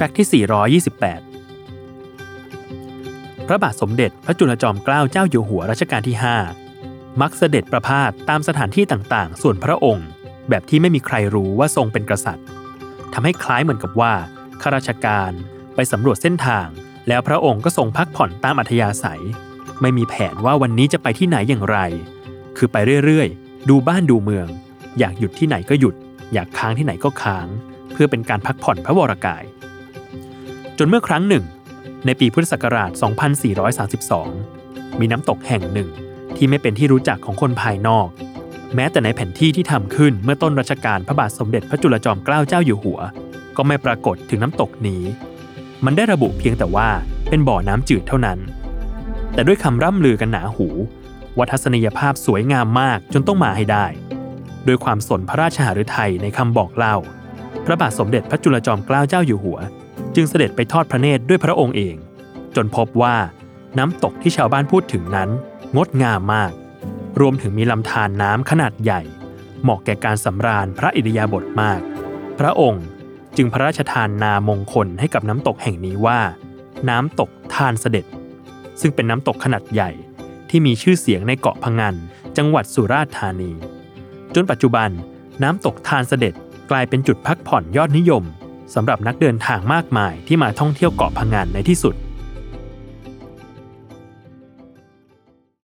ฟกต์ที่ 428 พระบาทสมเด็จพระจุลจอมเกล้าเจ้าอยู่หัวรัชกาลที่ 5 มักเสด็จประพาสตามสถานที่ต่างๆ ส่วนพระองค์ แบบที่ไม่มีใครรู้ว่าทรงเป็นกษัตริย์ทำให้คล้ายเหมือนกับว่าข้าราชการไปสำรวจเส้นทาง แล้วพระองค์ก็ทรงพักผ่อนตามอัธยาศัย ไม่มีแผนว่าวันนี้จะไปที่ไหนอย่างไร คือไปเรื่อยๆ ดูบ้านดูเมือง อยากหยุดที่ไหนก็หยุด อยากค้างที่ไหนก็ค้าง เพื่อเป็นการพักผ่อนพระวรากาย จนเมื่อครั้งหนึ่ง ในปีพุทธศักราช 2432 มีน้ำตกแห่งหนึ่งที่ไม่เป็นที่รู้จักของคนภายนอก แม้แต่ในแผนที่ที่ทำขึ้นเมื่อต้นรัชกาลพระบาทสมเด็จพระจุลจอมเกล้าเจ้าอยู่หัว ก็ไม่ปรากฏถึงน้ำตกนี้ มันได้ระบุเพียงแต่ว่าเป็นบ่อน้ำจืดเท่านั้น แต่ด้วยคำร่ำลือกันหนาหูวัทัศนียภาพสวยงามมากจนต้องมาให้ได้โดยความสนพระราชหฤทัยในคำบอกเล่า พระบาทสมเด็จพระจุลจอมเกล้าเจ้าอยู่หัว จึงเสด็จไปทอดพระเนตรด้วยพระองค์เอง จนพบว่าน้ำตกที่ชาวบ้านพูดถึงนั้น งดงามมาก รวมถึงมีลำธารน้ำขนาดใหญ่ เหมาะแก่การสำราญพระอิริยาบถมาก พระองค์จึงพระราชทานนามงคลให้กับน้ำตกแห่งนี้ว่า น้ำตกทานเสด็จ ซึ่งเป็นน้ำตกขนาดใหญ่ที่มีชื่อเสียงในเกาะพังงานจังหวัดสุราษฎร์ธานี จนปัจจุบันน้ำตกทานเสด็จกลายเป็นจุดพักผ่อนยอดนิยม สำหรับนักเดินทางมากมายที่มาท่องเที่ยวเกาะพังงานในที่สุด